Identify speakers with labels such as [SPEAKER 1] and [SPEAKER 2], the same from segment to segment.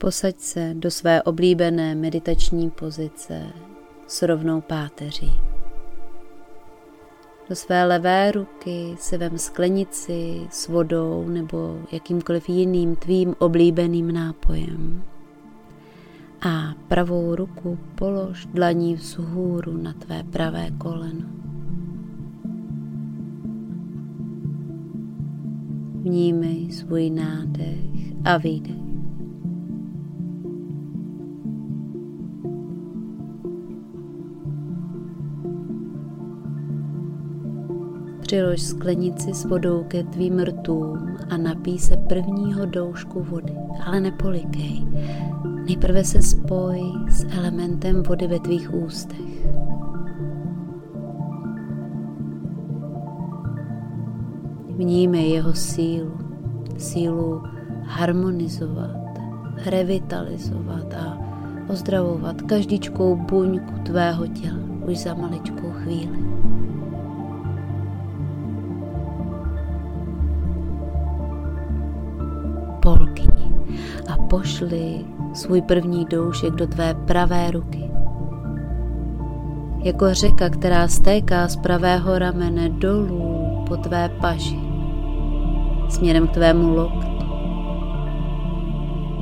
[SPEAKER 1] Posaď se do své oblíbené meditační pozice s rovnou páteří. Do své levé ruky si vem sklenici s vodou nebo jakýmkoliv jiným tvým oblíbeným nápojem. A pravou ruku polož dlaní vzhůru na tvé pravé koleno. Vnímej svůj nádech a výdech. Přilož sklenici s vodou ke tvým rtům a napij se prvního doušku vody, ale nepolikej. Nejprve se spoj s elementem vody ve tvých ústech. Vnímej jeho sílu, sílu harmonizovat, revitalizovat a ozdravovat každičkou buňku tvého těla už za maličkou chvíli. Pošli svůj první doušek do tvé pravé ruky. Jako řeka, která stéká z pravého ramene dolů po tvé paži, směrem k tvému loktu.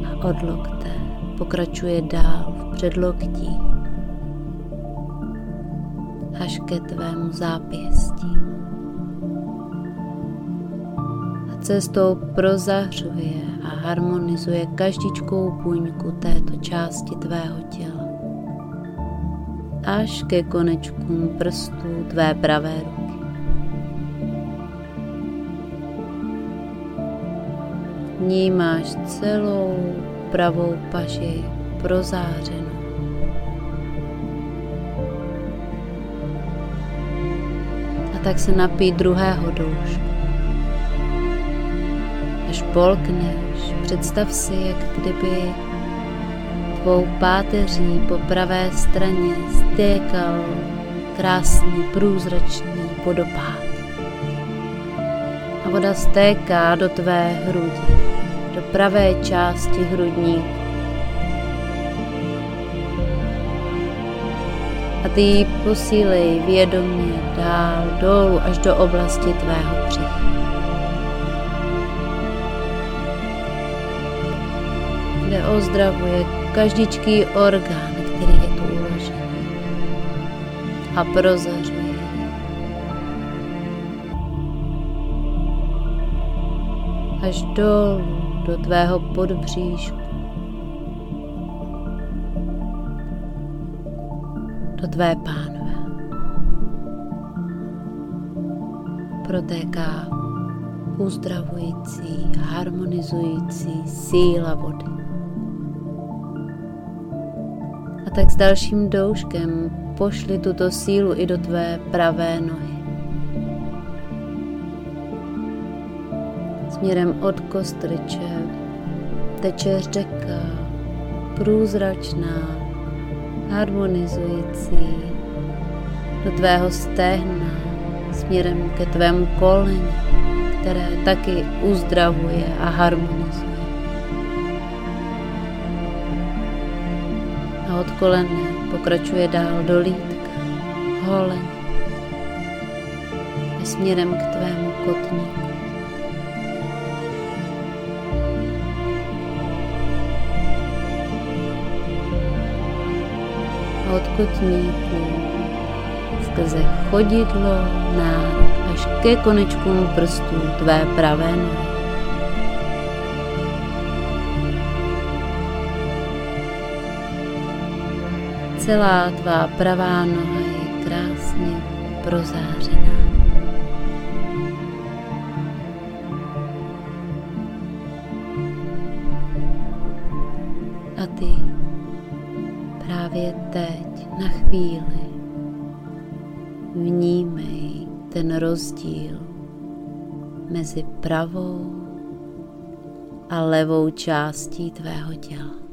[SPEAKER 1] A od lokte pokračuje dál v předloktí až ke tvému zápěstí. A cestou prozahřuje a harmonizuje každičkou buňku této části tvého těla. Až ke konečkům prstů tvé pravé ruky. Vnímáš celou pravou paži prozářenou. A tak se napij druhého doušku. Až polkne Představ si, jak kdyby tvou páteří po pravé straně stékal krásný průzračný vodopád. A voda stéká do tvé hrudi, do pravé části hrudníku. A ty ji posílej vědomě dál dolů až do oblasti tvého břicha. Kde ozdravuje každičký orgán, který je tu uložený a prozařuje. Až dolů do tvého podbříšku. Do tvé pánve. Protéká uzdravující, harmonizující síla vody. A tak s dalším douškem pošli tuto sílu i do tvé pravé nohy. Směrem od kostryče teče řeka, průzračná, harmonizující do tvého stehna, směrem ke tvému koleni, které taky uzdravuje a harmonizuje. Od kolene pokračuje dál do lítka, holeň a směrem k tvému kotníku. A od kotníku skrze chodidlo, nárok až ke konečkům prstů tvé pravé nohy. Celá tvá pravá noha je krásně prozářená. A ty právě teď na chvíli vnímej ten rozdíl mezi pravou a levou částí tvého těla.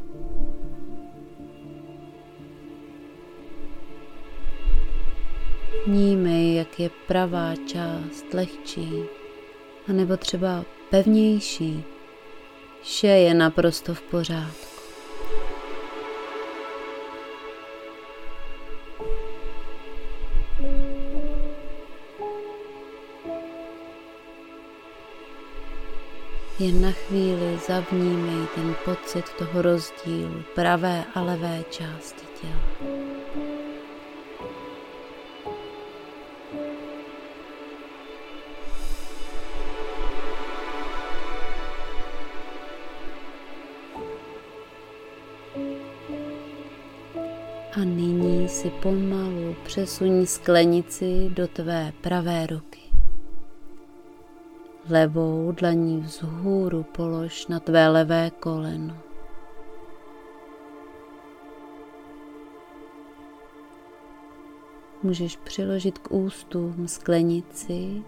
[SPEAKER 1] Vnímej, jak je pravá část lehčí, anebo třeba pevnější. Vše je naprosto v pořádku. Jen na chvíli zavnímej ten pocit toho rozdílu pravé a levé části těla. Si pomalu přesuň sklenici do tvé pravé ruky. Levou dlaní vzhůru polož na tvé levé koleno. Můžeš přiložit k ústům sklenici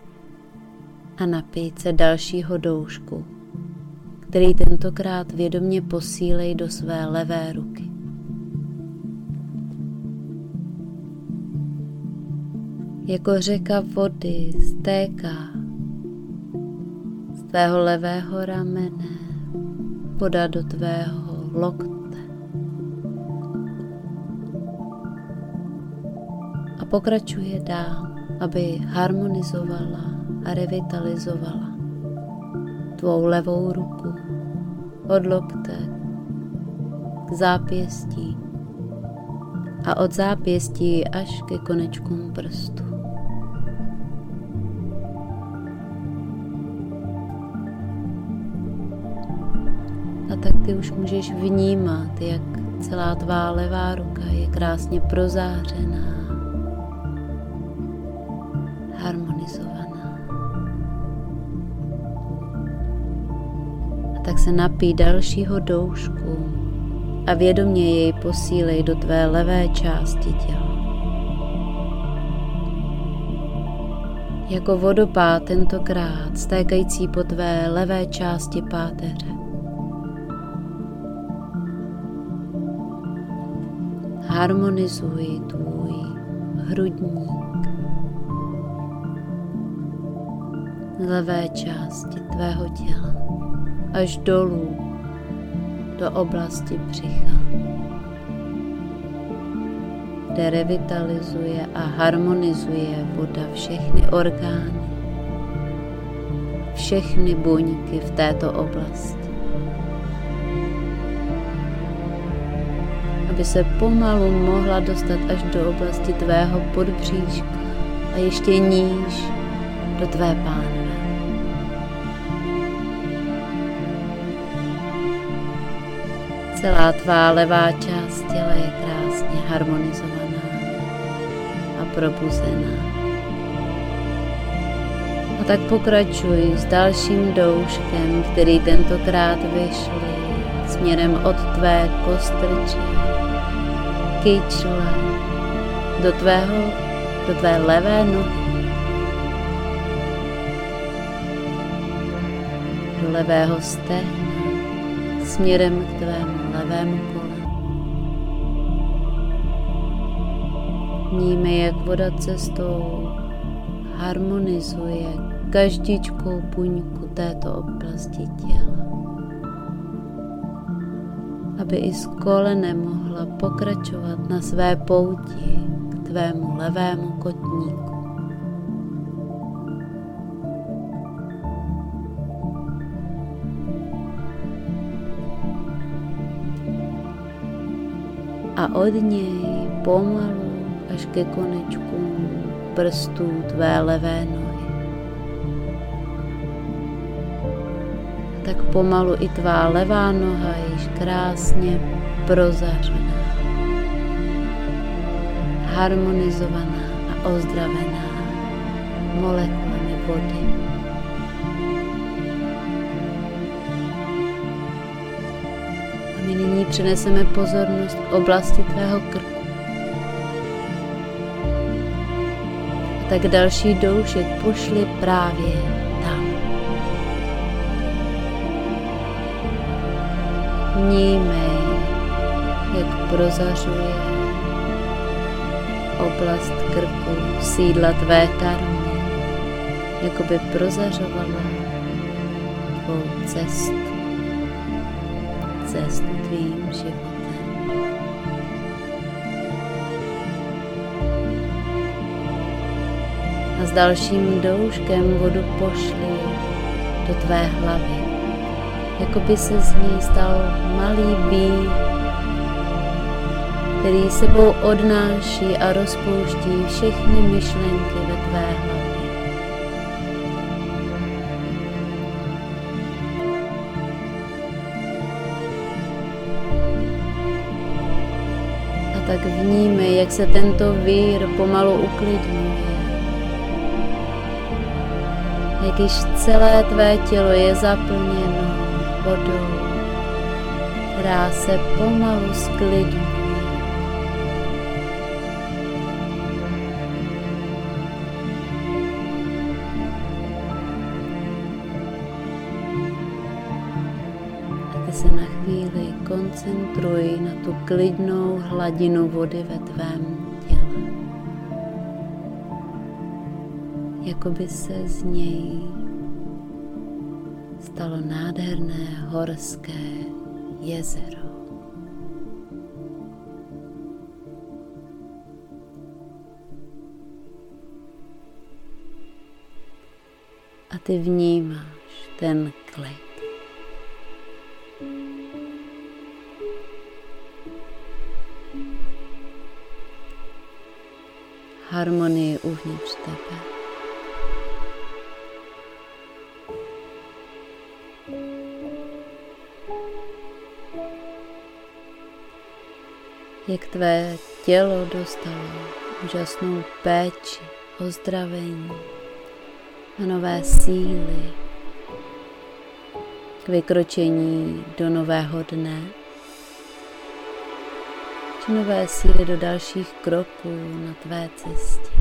[SPEAKER 1] a napít se dalšího doušku, který tentokrát vědomě posílej do své levé ruky. Jako řeka vody stéká z tvého levého ramene voda do tvého lokte. A pokračuje dál, aby harmonizovala a revitalizovala tvou levou ruku od lokte k zápěstí a od zápěstí až ke konečkům prstu. Tak ty už můžeš vnímat, jak celá tvá levá ruka je krásně prozářená, harmonizovaná. A tak se napí dalšího doušku a vědomě jej posílej do tvé levé části těla. Jako vodopád tentokrát stékající po tvé levé části páteře. Harmonizuj tvůj hrudník, levé části tvého těla až dolů do oblasti břicha, kde revitalizuje a harmonizuje voda všechny orgány, všechny buňky v této oblasti. Aby se pomalu mohla dostat až do oblasti tvého podbříška a ještě níž do tvé pánve. Celá tvá levá část těla je krásně harmonizovaná a probuzená. A tak pokračuj s dalším douškem, který tentokrát vyšli směrem od tvé kostrče kyčle do tvého, do tvé levé nohy, do levého stehna, směrem k tvému levému kolenu. Vníme, jak voda cestou harmonizuje každičkou buňku této oblasti těla aby i z kolene mohla pokračovat na své pouti k tvému levému kotníku. A od něj pomalu až ke konečku prstů tvé levé nohy. Tak pomalu i tvá levá noha je již krásně prozařená, harmonizovaná a ozdravená molekulami vody. A my nyní přeneseme pozornost k oblasti tvého krku. A tak další doušek pošli právě Vnímej, jak prozařuje oblast krku sídla tvé karmy, jako by prozařovala tvou cestu, cestu tvým životem. A s dalším douškem vodu pošli do tvé hlavy jako by se z něj stal malý bík, který sebou odnáší a rozpouští všechny myšlenky ve tvé hlavě. A tak vnímej, jak se tento vír pomalu uklidňuje. Jak již celé tvé tělo je zaplněno vodou, která se pomalu sklidňuje. se na chvíli koncentruj na tu klidnou hladinu vody ve tvém těle. Jako by se z něj stalo nádherné horské jezero. A ty vnímáš ten klid. harmonii uvnitř tebe. Jak tvé tělo dostalo úžasnou péči, ozdravení a nové síly k vykročení do nového dne nové síly do dalších kroků na tvé cestě.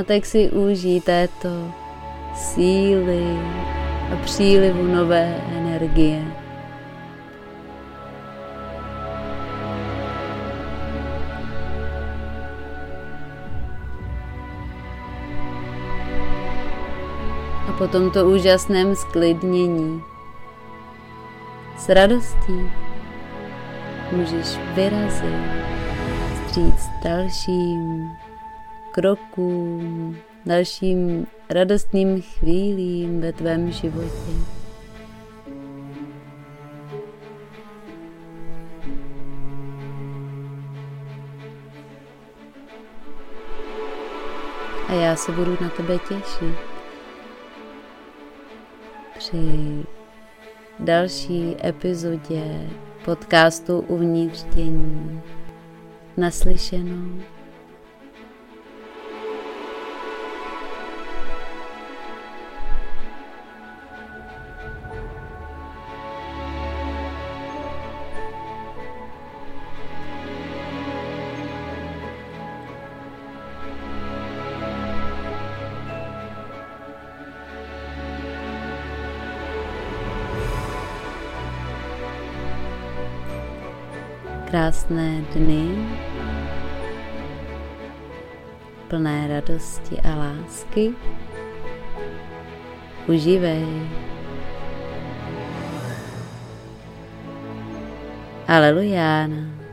[SPEAKER 1] A tak si užij této síly a přílivu nové energie. po tomto úžasném sklidnění s radostí můžeš vyrazit stříc dalším krokům, dalším radostným chvílím ve tvém životě. A já se budu na tebe těšit při další epizodě podcastu Uvnitř tění. Naslyšenou. Krásné dny, plné radosti a lásky. Užívej. Alelujána.